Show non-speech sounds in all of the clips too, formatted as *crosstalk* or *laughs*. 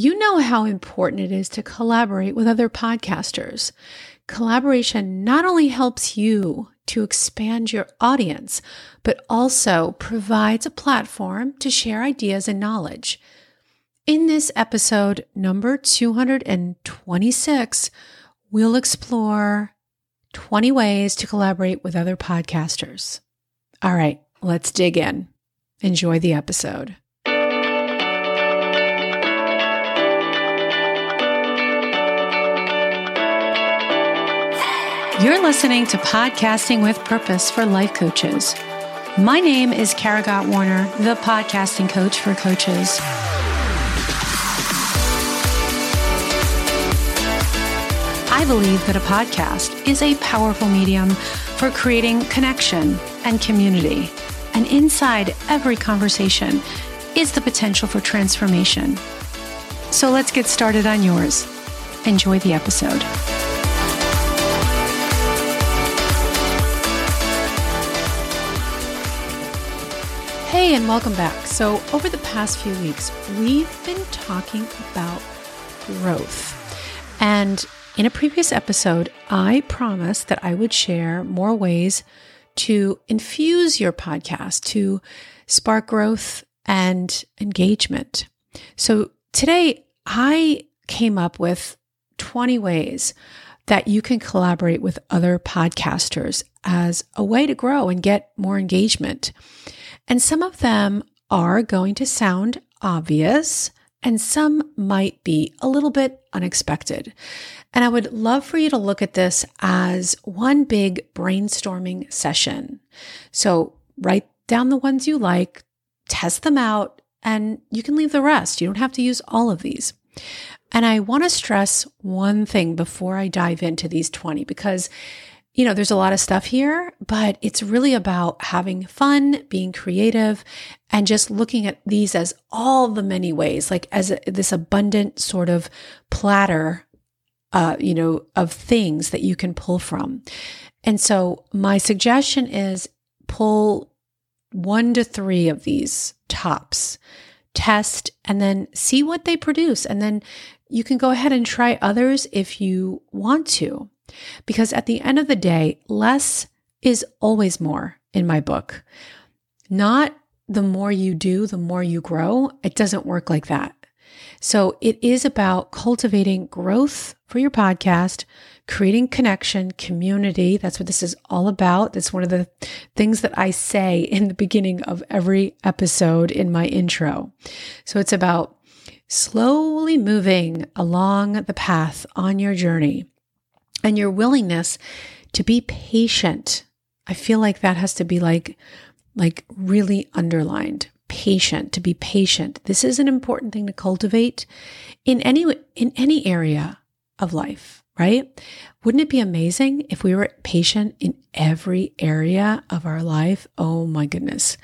you know how important it is to collaborate with other podcasters. Collaboration not only helps you to expand your audience, but also provides a platform to share ideas and knowledge. In this episode, number 226, we'll explore 20 ways to collaborate with other podcasters. All right, let's dig in. Enjoy the episode. You're listening to Podcasting with Purpose for Life Coaches. My name is Kara Gott Warner, the podcasting coach for coaches. I believe that a podcast is a powerful medium for creating connection and community. And inside every conversation is the potential for transformation. So let's get started on yours. Enjoy the episode. Hey, and welcome back. So, over the past few weeks, we've been talking about growth. And in a previous episode, I promised that I would share more ways to infuse your podcast to spark growth and engagement. So, today I came up with 20 ways that you can collaborate with other podcasters as a way to grow and get more engagement. And some of them are going to sound obvious and some might be a little bit unexpected. And I would love for you to look at this as one big brainstorming session. So write down the ones you like, test them out, and you can leave the rest. You don't have to use all of these. And I want to stress one thing before I dive into these 20 because you know, there's a lot of stuff here, but it's really about having fun, being creative, and just looking at these as all the many ways, like as a, this abundant sort of platter, uh, you know, of things that you can pull from. And so my suggestion is pull one to three of these tops, test, and then see what they produce. And then you can go ahead and try others if you want to. Because at the end of the day, less is always more in my book. Not the more you do, the more you grow. It doesn't work like that. So it is about cultivating growth for your podcast, creating connection, community. That's what this is all about. That's one of the things that I say in the beginning of every episode in my intro. So it's about slowly moving along the path on your journey and your willingness to be patient. I feel like that has to be like, like really underlined. Patient, to be patient. This is an important thing to cultivate in any, in any area of life, right? Wouldn't it be amazing if we were patient in every area of our life? Oh my goodness.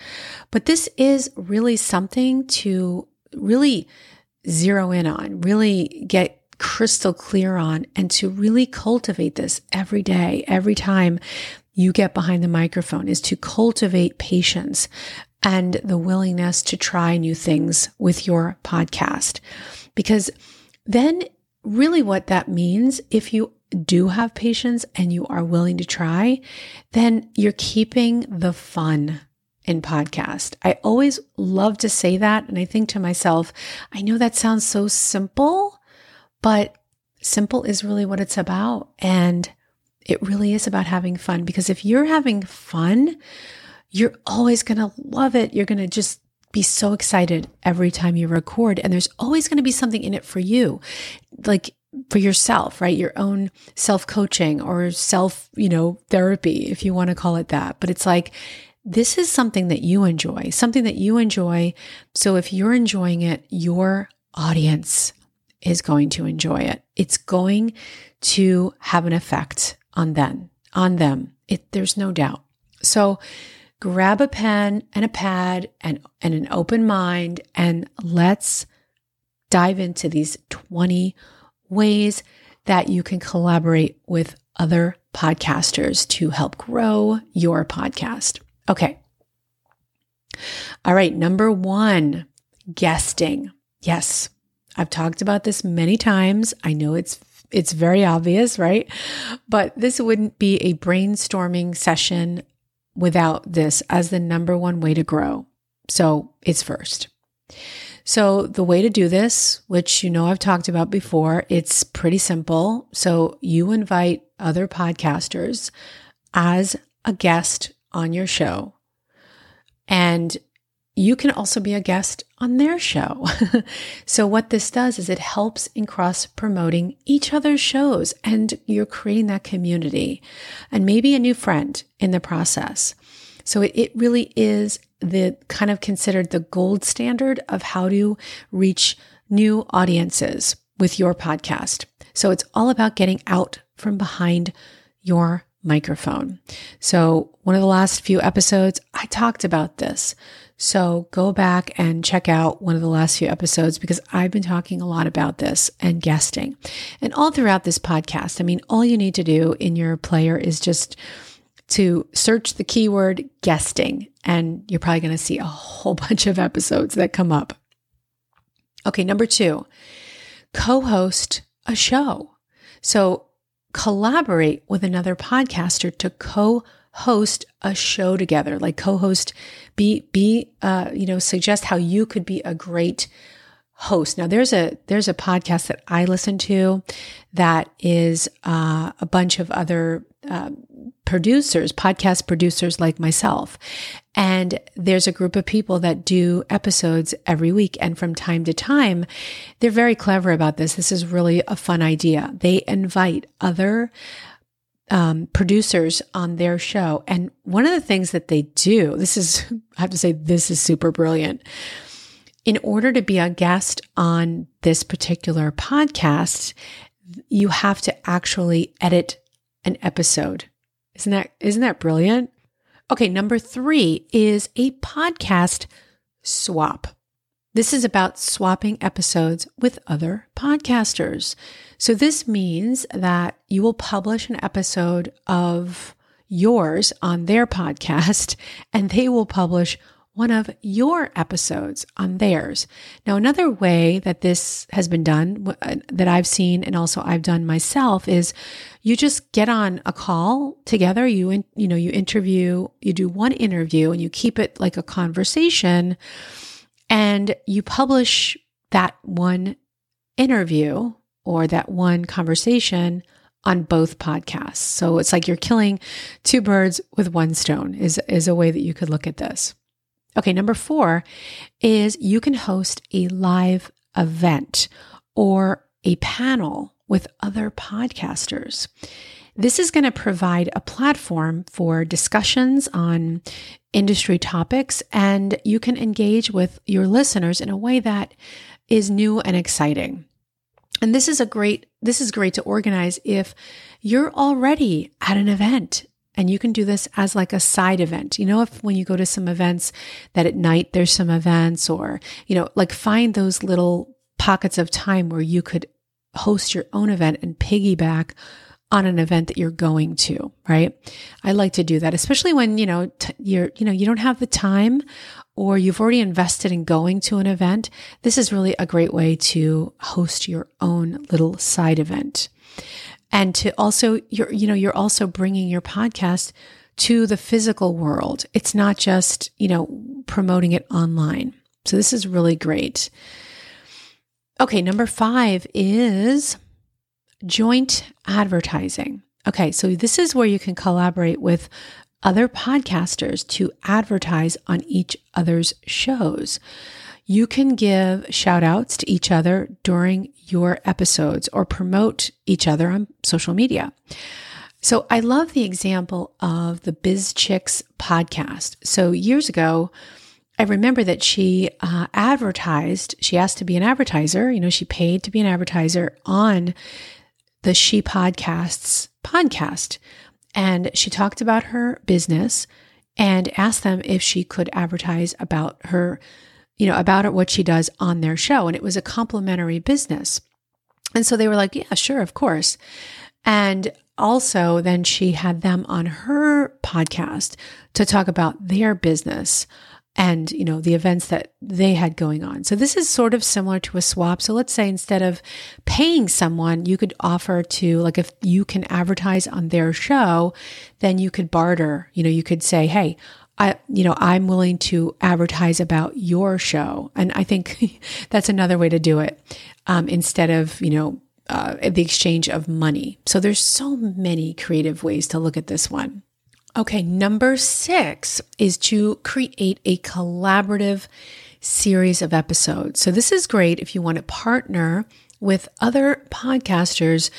But this is really something to really zero in on, really get crystal clear on and to really cultivate this every day, every time you get behind the microphone is to cultivate patience and the willingness to try new things with your podcast. Because then really what that means, if you do have patience and you are willing to try, then you're keeping the fun in podcast. I always love to say that. And I think to myself, I know that sounds so simple, but simple is really what it's about. And it really is about having fun because if you're having fun, you're always going to love it. You're going to just be so excited every time you record. And there's always going to be something in it for you, like for yourself, right? Your own self coaching or self, you know, therapy, if you want to call it that. But it's like, this is something that you enjoy, something that you enjoy. So if you're enjoying it, your audience is going to enjoy it. It's going to have an effect on them, on them. It, there's no doubt. So grab a pen and a pad and, and an open mind and let's dive into these 20 ways that you can collaborate with other podcasters to help grow your podcast. Okay. All right. Number one, guesting. Yes, I've talked about this many times. I know it's it's very obvious, right? But this wouldn't be a brainstorming session without this as the number one way to grow. So, it's first. So, the way to do this, which you know I've talked about before, it's pretty simple. So, you invite other podcasters as a guest on your show. And you can also be a guest on their show. *laughs* so, what this does is it helps in cross promoting each other's shows and you're creating that community and maybe a new friend in the process. So, it, it really is the kind of considered the gold standard of how to reach new audiences with your podcast. So, it's all about getting out from behind your microphone. So, one of the last few episodes, I talked about this. So go back and check out one of the last few episodes because I've been talking a lot about this and guesting. And all throughout this podcast, I mean, all you need to do in your player is just to search the keyword guesting, and you're probably going to see a whole *laughs* bunch of episodes that come up. Okay, number two, co host a show. So collaborate with another podcaster to co host a show together, like co-host, be, be, uh, you know, suggest how you could be a great host. Now there's a, there's a podcast that I listen to that is, uh, a bunch of other, uh, producers, podcast producers like myself. And there's a group of people that do episodes every week. And from time to time, they're very clever about this. This is really a fun idea. They invite other um, producers on their show. And one of the things that they do, this is, *laughs* I have to say, this is super brilliant. In order to be a guest on this particular podcast, you have to actually edit an episode. Isn't that, isn't that brilliant? Okay. Number three is a podcast swap. This is about swapping episodes with other podcasters. So, this means that you will publish an episode of yours on their *laughs* podcast, and they will publish one of your episodes on theirs. Now, another way that this has been done uh, that I've seen and also I've done myself is you just get on a call together. You, in, you know, you interview, you do one interview and you keep it like a conversation and you publish that one interview or that one conversation on both podcasts. So it's like you're killing two birds with one stone is, is a way that you could look at this. Okay. Number four is you can host a live event or a panel with other podcasters. This is going to provide a platform for discussions on industry topics, and you can engage with your listeners in a way that is new and exciting. And this is a great this is great to organize if you're already at an event and you can do this as like a side event. You know, if when you go to some events that at night there's some events or, you know, like find those little pockets of time where you could host your own event and piggyback on an event that you're going to, right? I like to do that, especially when, you know, t- you're, you know, you don't have the time or you've already invested in going to an event. This is really a great way to host your own little side event. And to also, you're, you know, you're also bringing your podcast to the physical world. It's not just, you know, promoting it online. So this is really great. Okay, number five is joint advertising. Okay, so this is where you can collaborate with other podcasters to advertise on each other's shows. You can give shout outs to each other during your episodes or promote each other on social media. So I love the example of the Biz Chix podcast. So years ago, I remember that she uh, advertised, she asked to be an advertiser, you know, she paid to be an advertiser on the She Podcasts podcast. And she talked about her business and asked them if she could advertise about her, you know, about what she does on their show. And it was a complimentary business. And so they were like, yeah, sure, of course. And also, then she had them on her podcast to talk about their business and you know the events that they had going on so this is sort of similar to a swap so let's say instead of paying someone you could offer to like if you can advertise on their show then you could barter you know you could say hey I, you know, I'm willing to advertise about your show. And I think *laughs* that's another way to do it um, instead of, you know, uh, the exchange of money. So there's so many creative ways to look at this one. Okay, number six is to create a collaborative series of episodes. So, this is great if you want to partner with other podcasters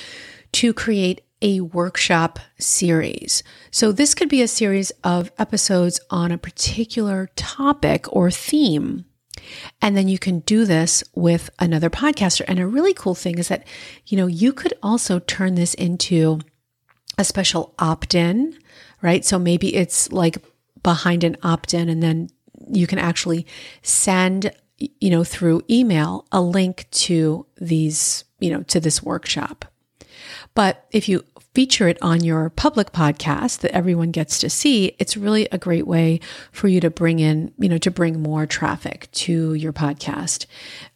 to create a workshop series. So, this could be a series of episodes on a particular topic or theme. And then you can do this with another podcaster. And a really cool thing is that, you know, you could also turn this into a special opt in right? So maybe it's like behind an opt in, and then you can actually send, you know, through email a link to these, you know, to this workshop. But if you feature it on your public podcast that everyone gets to see, it's really a great way for you to bring in, you know, to bring more traffic to your podcast.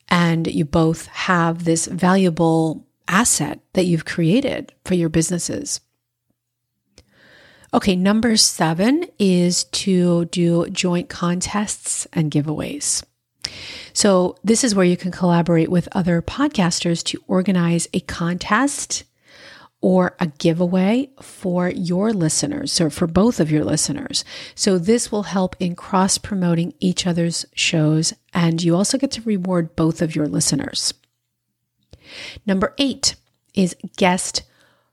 And you both have this valuable asset that you've created for your businesses. Okay, number seven is to do joint contests and giveaways. So, this is where you can collaborate with other podcasters to organize a contest or a giveaway for your listeners or for both of your listeners. So, this will help in cross promoting each other's shows, and you also get to reward both of your listeners. Number eight is guest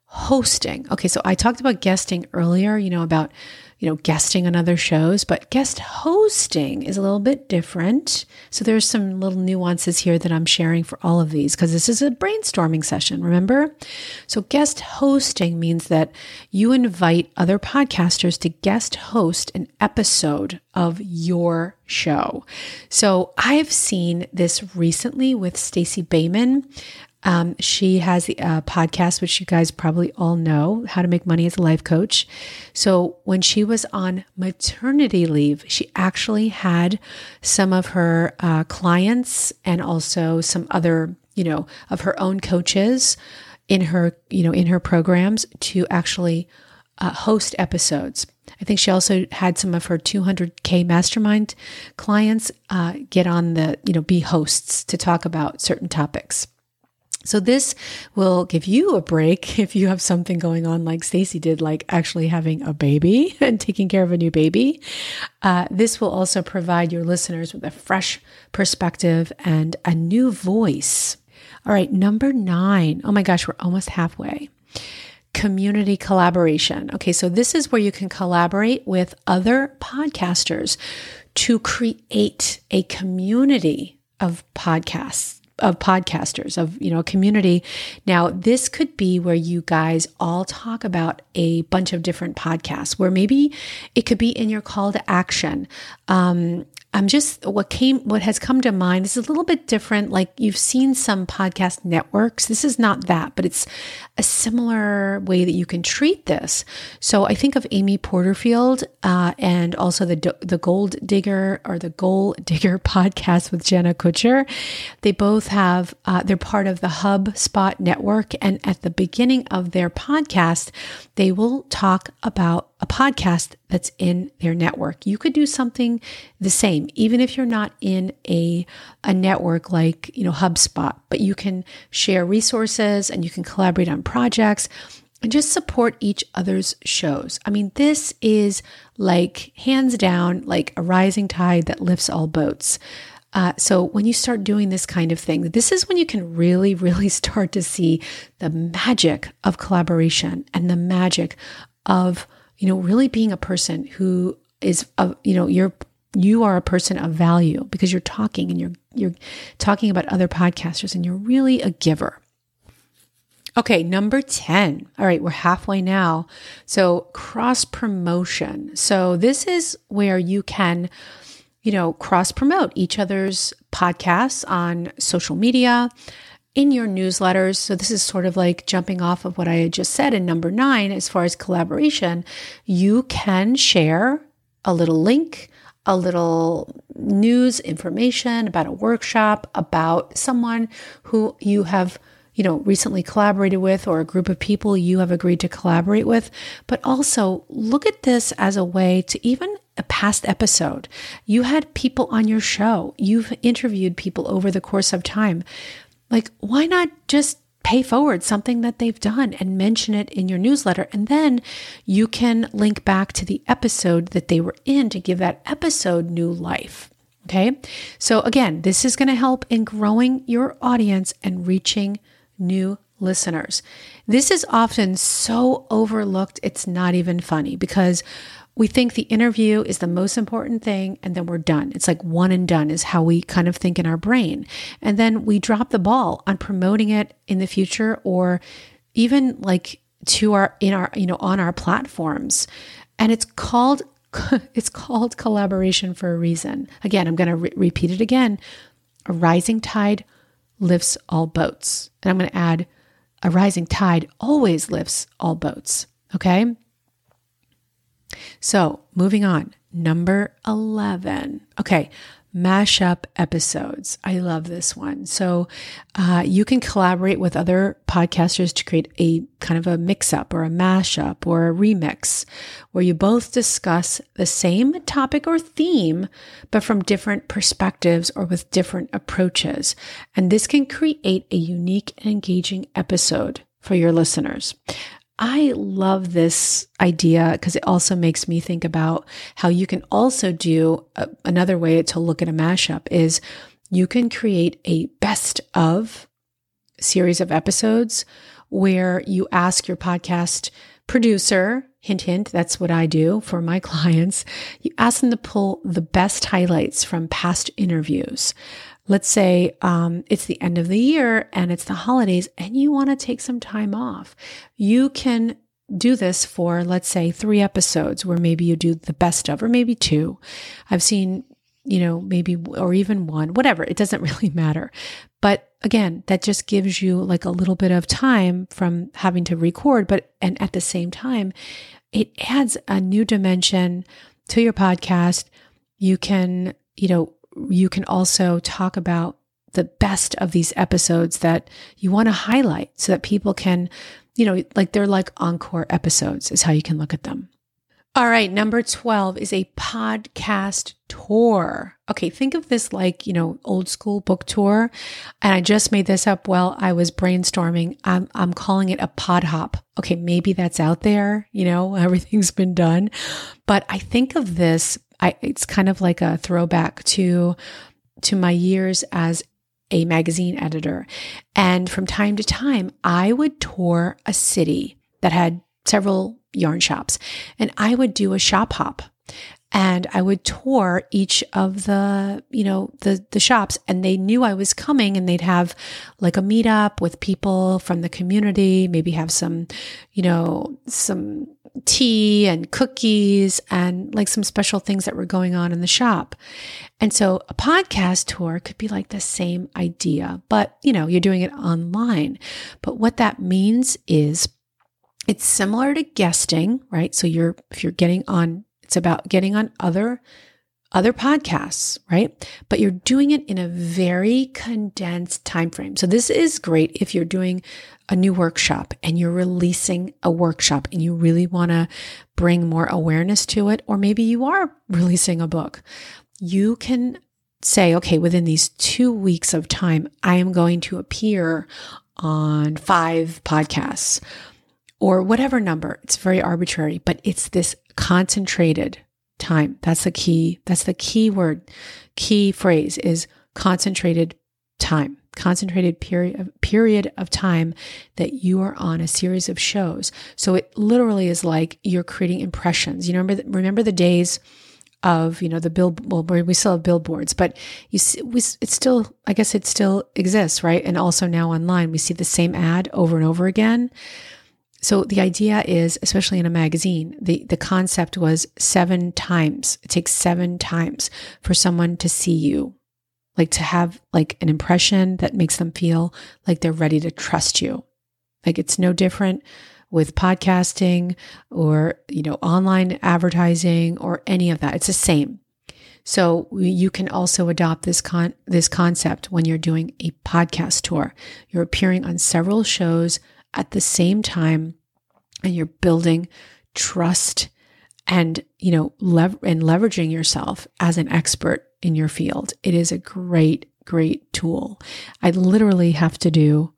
hosting. Okay, so I talked about guesting earlier, you know, about, you know, guesting on other shows, but guest hosting is a little bit different. So there's some little nuances here that I'm sharing for all of these because this is a brainstorming session, remember? So guest hosting means that you invite other podcasters to guest host an episode of your show. So I've seen this recently with Stacey Boehman. Um, she has a uh, podcast, which you guys probably all know, How to Make Money as a Life Coach. So when she was on maternity leave, she actually had some of her uh, clients and also some other, you know, of her own coaches in her, you know, in her programs to actually uh, host episodes. I think she also had some of her 200K mastermind clients uh, get on the, you know, be hosts to talk about certain topics. So this will give you a break *laughs* if you have something going on like Stacey did, like actually having a baby *laughs* and taking care of a new baby. Uh, this will also provide your listeners with a fresh perspective and a new voice. All right, number nine. Oh my gosh, we're almost halfway. Community collaboration. Okay, so this is where you can collaborate with other podcasters to create a community of podcasts of podcasters of you know a community. Now this could be where you guys all talk about a bunch of different podcasts where maybe it could be in your call to action. Um, I'm just what came what has come to mind is a little bit different. Like you've seen some podcast networks. This is not that, but it's a similar way that you can treat this. So I think of Amy Porterfield uh, and also the the Gold Digger or the Gold *laughs* Digger podcast with Jenna Kutcher. They both have uh, they're part of the HubSpot network, and at the beginning of their podcast, they will talk about podcast that's in their network. You could do something the same, even if you're not in a, a network like, you know, HubSpot, but you can share resources and you can collaborate on projects and just support each other's shows. I mean, this is like hands down, like a rising tide that lifts all boats. Uh, so when you start doing this kind of thing, this is when you can really, *laughs* really start to see the magic of collaboration and the magic of you know, really being a person who is, a, you know, you're you are a person of value because you're talking and you're you're talking about other podcasters and you're really a giver. Okay, number 10. All right, we're halfway now. So, cross promotion. So, this is where you can you know, cross promote each other's podcasts on social media in your newsletters. So, this is sort of like jumping off of what I had just said in number nine, as far as collaboration, you can share a little link a little news information about a workshop, about someone who you have you know, recently collaborated with or a group of people you have agreed to collaborate with, but also look at this as a way to even a past episode. You had people on your show. You've interviewed people over the course of time. Like, why not just pay forward something that they've done and mention it in your newsletter? And then you can link back to the episode that they were in to give that episode new life. Okay. So, again, this is going to help in growing your audience and reaching new listeners. This is often so overlooked, it's not even funny because we think the interview is the most important thing and then we're done. It's like one and done is how we kind of think in our brain. And then we drop the ball on promoting it in the future or even like to our in our you know on our platforms. And it's called *laughs* it's called collaboration for a reason. Again, I'm going to re- repeat it again. A rising tide lifts all boats. And I'm going to add a rising tide always lifts all boats. Okay. So moving on, number 11. Okay mashup episodes. I love this one. So uh, you can collaborate with other podcasters to create a kind of a mix up or a mashup or a remix where you both discuss the same topic or theme, but from different perspectives or with different approaches. And this can create a unique and engaging episode for your listeners. I love this idea because it also makes me think about how you can also do a, another way to look at a mashup is you can create a best of series of episodes where you ask your podcast producer, hint, hint, that's what I do for my *laughs* clients. You ask them to pull the best highlights from past interviews let's say um, it's the end of the year and it's the holidays and you want to take some time off, you can do this for, let's say, three episodes where maybe you do the best of, or maybe two. I've seen, you know, maybe, or even one, whatever. It doesn't *laughs* really matter. But again, that just gives you like a little bit of time from having to record, but, and at the same time, it adds a new dimension to your podcast. You can, you know, you can also talk about the best of these episodes that you want to highlight so that people can, you know, like they're like encore episodes, is how you can look at them. All right, number 12 is a podcast tour. Okay, think of this like, you know, old school book tour. And I just made this up while I was brainstorming. I'm, I'm calling it a pod hop. Okay, maybe that's out there, you know, *laughs* everything's been done. But I think of this I, it's kind of like a throwback to to my years as a magazine editor. And from time to time, I would tour a city that had several yarn shops and I would do a shop hop and I would tour each of the, you know, the the shops and they knew I was coming and they'd have like a meetup with people from the community, maybe have some, you know, some tea and cookies and like some special things that were going on in the shop. And so a podcast tour could be like the same idea, but you know, you're doing it online. But what that means is it's similar to guesting, right? So you're if you're getting on it's about getting on other other podcasts, right? But you're doing it in a very condensed time frame. So this is great if you're doing a new workshop and you're releasing a workshop and you really want to bring more awareness to it or maybe you are *laughs* releasing a book. You can say, okay, within these 2 weeks of time, I am going to appear on 5 podcasts or whatever number. It's very arbitrary, but it's this concentrated time. That's the key. That's the key word, key phrase is concentrated time, concentrated period period of time that you are on a series of shows. So it literally is like you're creating impressions. You remember the, remember the days of you know the bill well we still have billboards but you see we, it still i guess it still exists right and also now online we see the same ad over and over again so the idea is, especially in a magazine, the, the concept was seven times. It takes seven times for someone to see you, like to have like an impression that makes them feel like they're ready to trust you. Like it's no different with podcasting or, you know, online advertising or any of that. It's the same. So you can also adopt this con- this concept when you're doing a podcast tour. You're appearing on several shows at the same time and you're building trust and you know lev- and leveraging yourself as an expert in your field. It is a great great tool. I literally have to do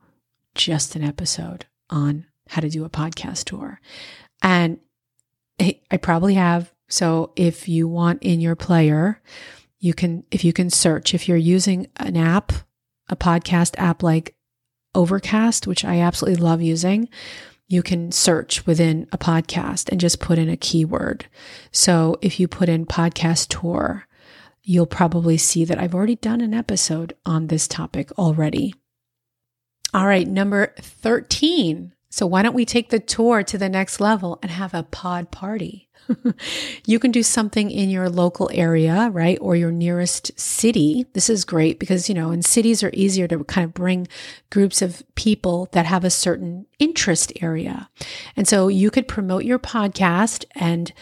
just an episode on how to do a podcast tour. And I probably have. So if you want in your player, you can, if you can search, if you're using an app, a podcast app like Overcast, which I absolutely love using, you can search within a podcast and just put in a keyword. So if you put in podcast tour, you'll probably see that I've already done an episode on this topic already. All right, number 13 so why don't we take the tour to the next level and have a pod party? *laughs* you can do something in your local area, right? Or your nearest city. This is great because, you know, in cities are easier to kind of bring groups of people that have a certain interest area. And so you could promote your podcast and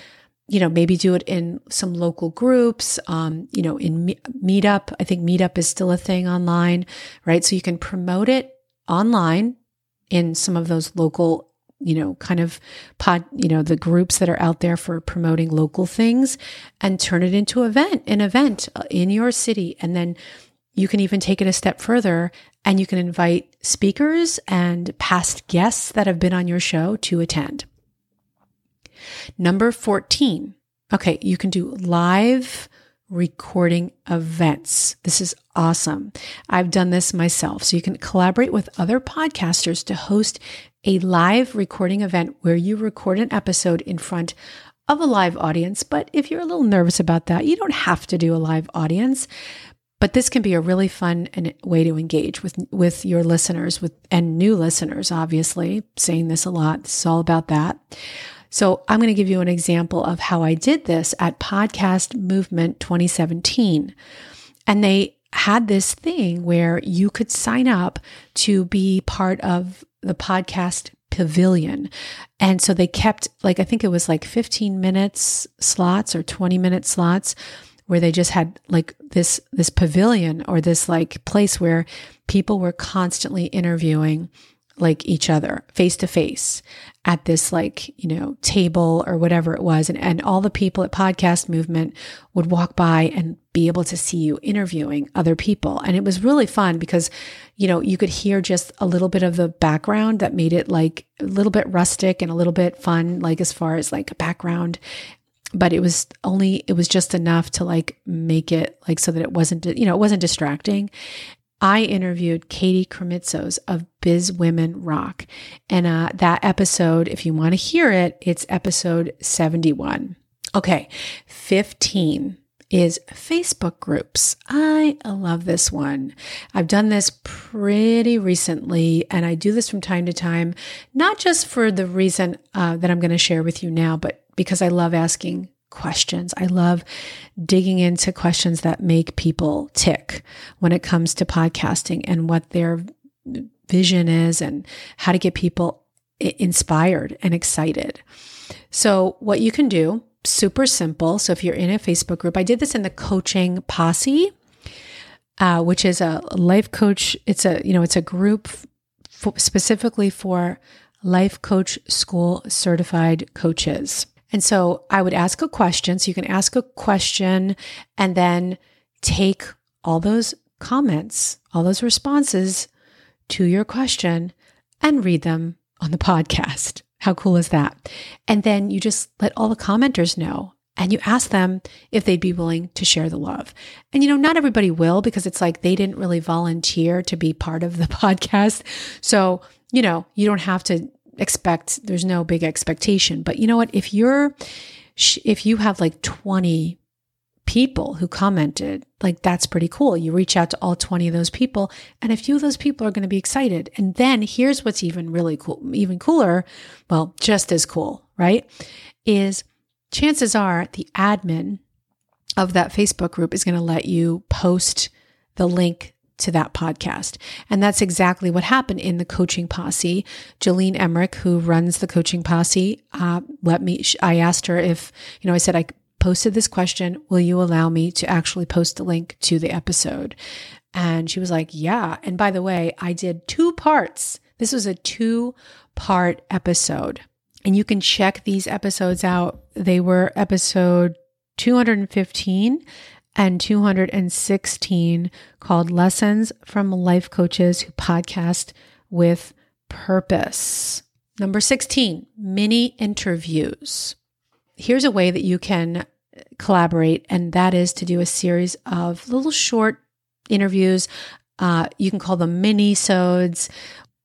you know, maybe do it in some local groups, um, you know, in Meetup. I think Meetup is still a thing online, right? So you can promote it online in some of those local you know, kind of pod, you know, the groups that are out there for promoting local things and turn it into event, an event uh, in your city. And then you can even take it a step further and you can invite speakers and past guests that have been on your show to attend. Number 14. Okay. You can do live recording events. This is awesome. I've done this myself. So you can collaborate with other podcasters to host a live recording event where you record an episode in front of a live audience. But if you're a little nervous about that, you don't have to do a live audience. But this can be a really fun way to engage with with your listeners with and new listeners obviously saying this a lot It's all about that so I'm going to give you an example of how I did this at Podcast Movement 2017. And they had this thing where you could sign up to be part of the podcast pavilion. And so they kept like I think it was like 15 minutes slots or 20 minute slots where they just had like this this pavilion or this like place where people were constantly interviewing like each other face to face at this like you know table or whatever it was. And, and all the people at podcast movement would walk by and be able to see you interviewing other people. And it was really fun because you know you could hear just a little bit of the background that made it like a little bit rustic and a little bit fun like as far as like a background. But it was only it was just enough to like make it like so that it wasn't you know it wasn't distracting I interviewed Katie Krimitsos of Biz Women Rock. And uh, that episode, if you want to hear it, it's episode 71. Okay, 15 is Facebook groups. I love this one. I've done this pretty recently, and I do this from time to time, not just for the reason uh, that I'm going to share with you now, but because I love asking questions. I love digging into questions that make people tick when it comes to podcasting and what their vision is and how to get people inspired and excited. So, what you can do, super simple. So, if you're in a Facebook group, I did this in the coaching posse, uh, which is a life coach. It's a you know it's a group f- specifically for life coach school certified coaches. And so I would ask a question. So you can ask a question and then take all those comments, all those responses to your question and read them on the *laughs* podcast. How cool is that? And then you just let all the commenters know and you ask them if they'd be willing to share the love. And you know, not everybody will because it's like they didn't really volunteer to be part of the *laughs* podcast. So, you know, you don't have to expect there's no big expectation. But you know what? If you're if you have like 20 people who commented like that's pretty cool. You reach out to all 20 of those people and a few of those people are going to be excited. And then here's what's even really cool even cooler well just as cool right? Is chances are the admin of that facebook group is going to let you post the link to that podcast. And that's exactly what happened in the coaching posse. Jolene Emmerich, who runs the coaching posse, uh, let me, I asked her if, you know, I said, I posted this question. Will you allow me to actually post the link to the episode? And she was like, Yeah. And by the way, I did two parts. This was a two part episode. And you can check these episodes out. They were episode 215 and 216 called Lessons from Life Coaches Who Podcast with Purpose. Number 16, mini interviews. Here's a way that you can collaborate, and that is to do a series of little short interviews. Uh, you can call them mini-sodes,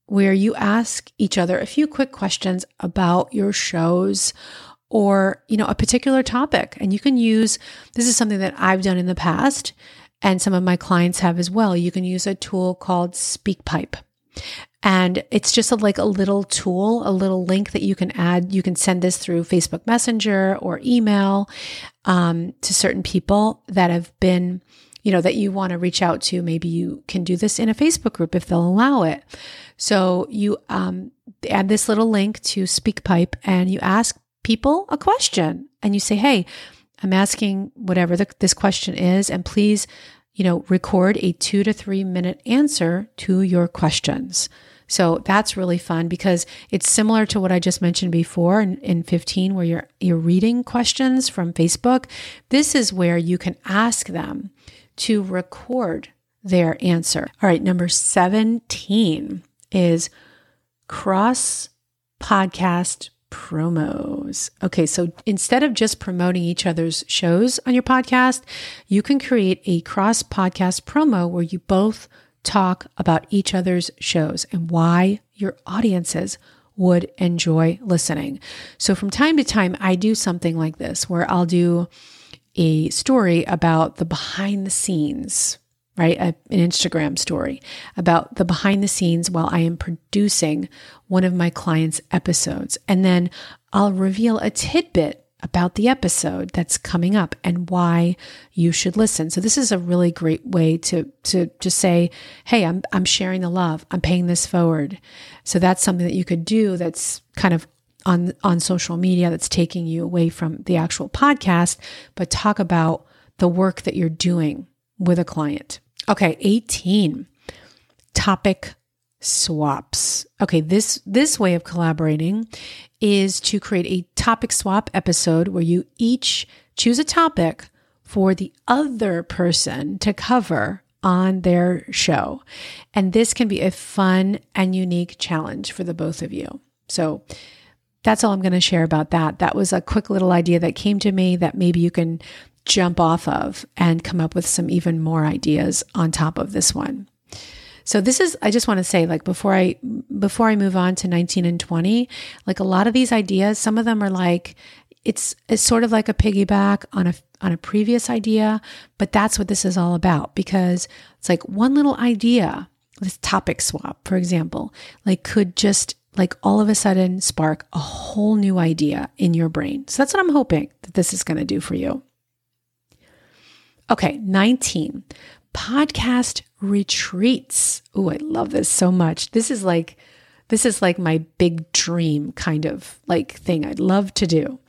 where you ask each other a few quick questions about your shows or you know a particular topic. And you can use this is something that I've done in the past and some of my clients have as well. You can use a tool called speakpipe. And it's just a, like a little tool a little link that you can add. You can send this through facebook messenger or email um, to certain people that have been you know that you want to reach out to. Maybe you can do this in a facebook group if they'll allow it. So you um, add this little link to speakpipe and you ask people a question and you say, Hey, I'm asking whatever the, this question is, and please, you know, record a two to three minute answer to your questions. So that's really fun because it's similar to what I just mentioned before in, in 15, where you're you're reading questions from Facebook. This is where you can ask them to record their answer. All right, number 17 is cross podcast promos. Okay, so instead of just promoting each other's shows on your podcast, you can create a cross podcast promo where you both talk about each other's shows and why your audiences would enjoy listening. So from time to time, I do something like this where I'll do a story about the behind the scenes right? A, an Instagram story about the behind the scenes while I am producing one of my clients' episodes. And then I'll reveal a tidbit about the episode that's coming up and why you should listen. So this is a really great way to to just say, "Hey, I'm I'm sharing the love. I'm paying this forward." So that's something that you could do that's kind of on on social media that's taking you away from the actual podcast, but talk about the work that you're doing with a client. Okay, 18. Topic swaps. Okay, this this way of collaborating is to create a topic swap episode where you each choose a topic for the other person to cover on their show. And this can be a fun and unique challenge for the both of you. So that's all I'm going to share about that. That was a quick little idea that came to me that maybe you can jump off of and come up with some even more ideas on top of this one. So this is I just want to say like before I before I move on to 19 and 20, like a lot of these ideas, some of them are like it's it's sort of like a piggyback on a on a previous idea, but that's what this is all about because it's like one little idea, this topic swap, for example, like could just like all of a sudden spark a whole new idea in your brain. So that's what I'm hoping that this is going to do for you. Okay, 19. Podcast retreats. Oh, I love this so much. This is like this is like my big dream kind of like thing I'd love to do.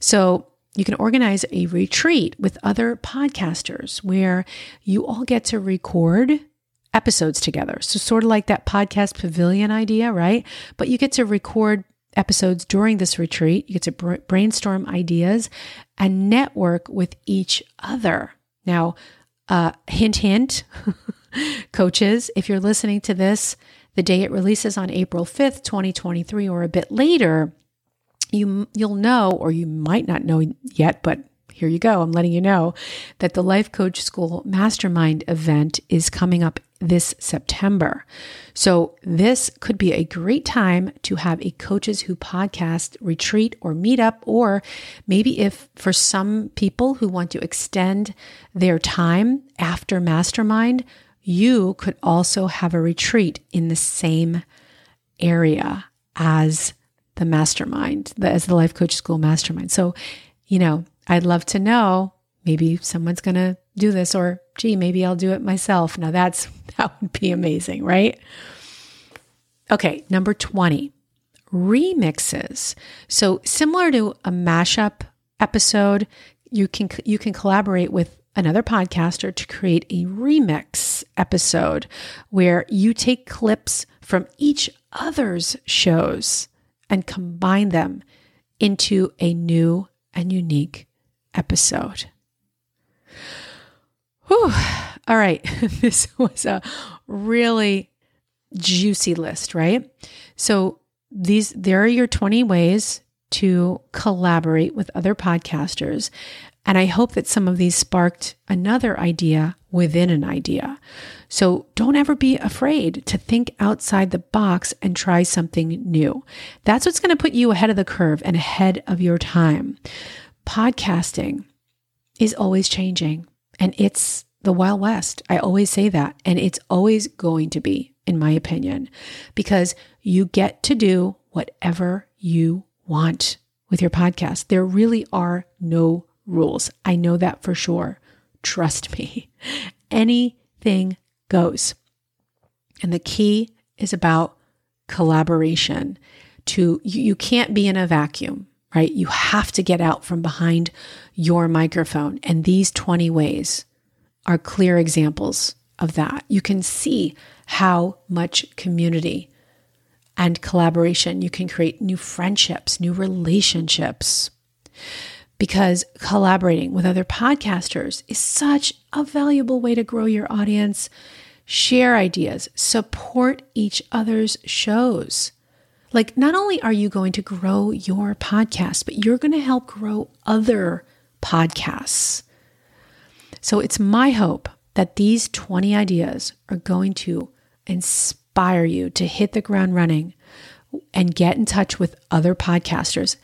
So, you can organize a retreat with other podcasters where you all get to record episodes together. So, sort of like that podcast pavilion idea, right? But you get to record episodes during this retreat. You get to brainstorm ideas and network with each other. Now, uh, hint, hint, *laughs* coaches, if you're listening to this the day it releases on April 5th, 2023, or a bit later, you, you'll know, or you might not know yet, but here you go. I'm letting you know that the Life Coach School Mastermind event is coming up this September. So, this could be a great time to have a Coaches Who podcast retreat or meetup, or maybe if for some people who want to extend their time after Mastermind, you could also have a retreat in the same area as the mastermind, as the Life Coach School Mastermind. So, you know, I'd love to know maybe someone's going to do this or gee, maybe I'll do it myself. Now that's *laughs* that would be amazing, right? Okay, number 20. Remixes. So similar to a mashup episode, you can you can collaborate with another podcaster to create a remix episode where you take clips from each other's shows and combine them into a new and unique episode. Whew. All right. *laughs* this was a really juicy list, right? So these there are your 20 ways to collaborate with other podcasters. And I hope that some of these sparked another idea within an idea. So don't ever be afraid to think outside the box and try something new. That's what's going to put you ahead of the curve and ahead of your time. Podcasting is always changing and it's the Wild West. I always say that. And it's always going to be, in my opinion, because you get to do whatever you want with your podcast. There really are no rules. I know that for sure. Trust me. *laughs* Anything goes. And the key is about collaboration. To you, you can't be in a vacuum, right? You have to get out from behind your microphone. And these 20 ways are clear examples of that. You can see how much community and collaboration you can create new friendships, new relationships. Because collaborating with other podcasters is such a valuable way to grow your audience, share ideas, support each other's shows. Like, not only are you going to grow your podcast, but you're going to help grow other podcasts. So it's my hope that these 20 ideas are going to inspire you to hit the ground running and get in touch with other podcasters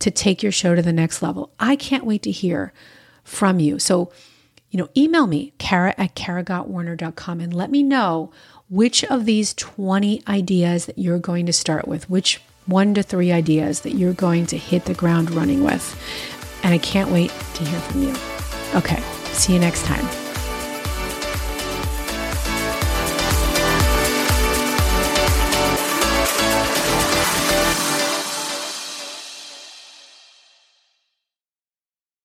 to take your show to the next level. I can't wait to hear from you. So, you know, email me, Kara at KaraGottWarner.com, and let me know which of these 20 ideas that you're going to start with, which one to three ideas that you're going to hit the ground running with. And I can't wait to hear from you. Okay. See you next time.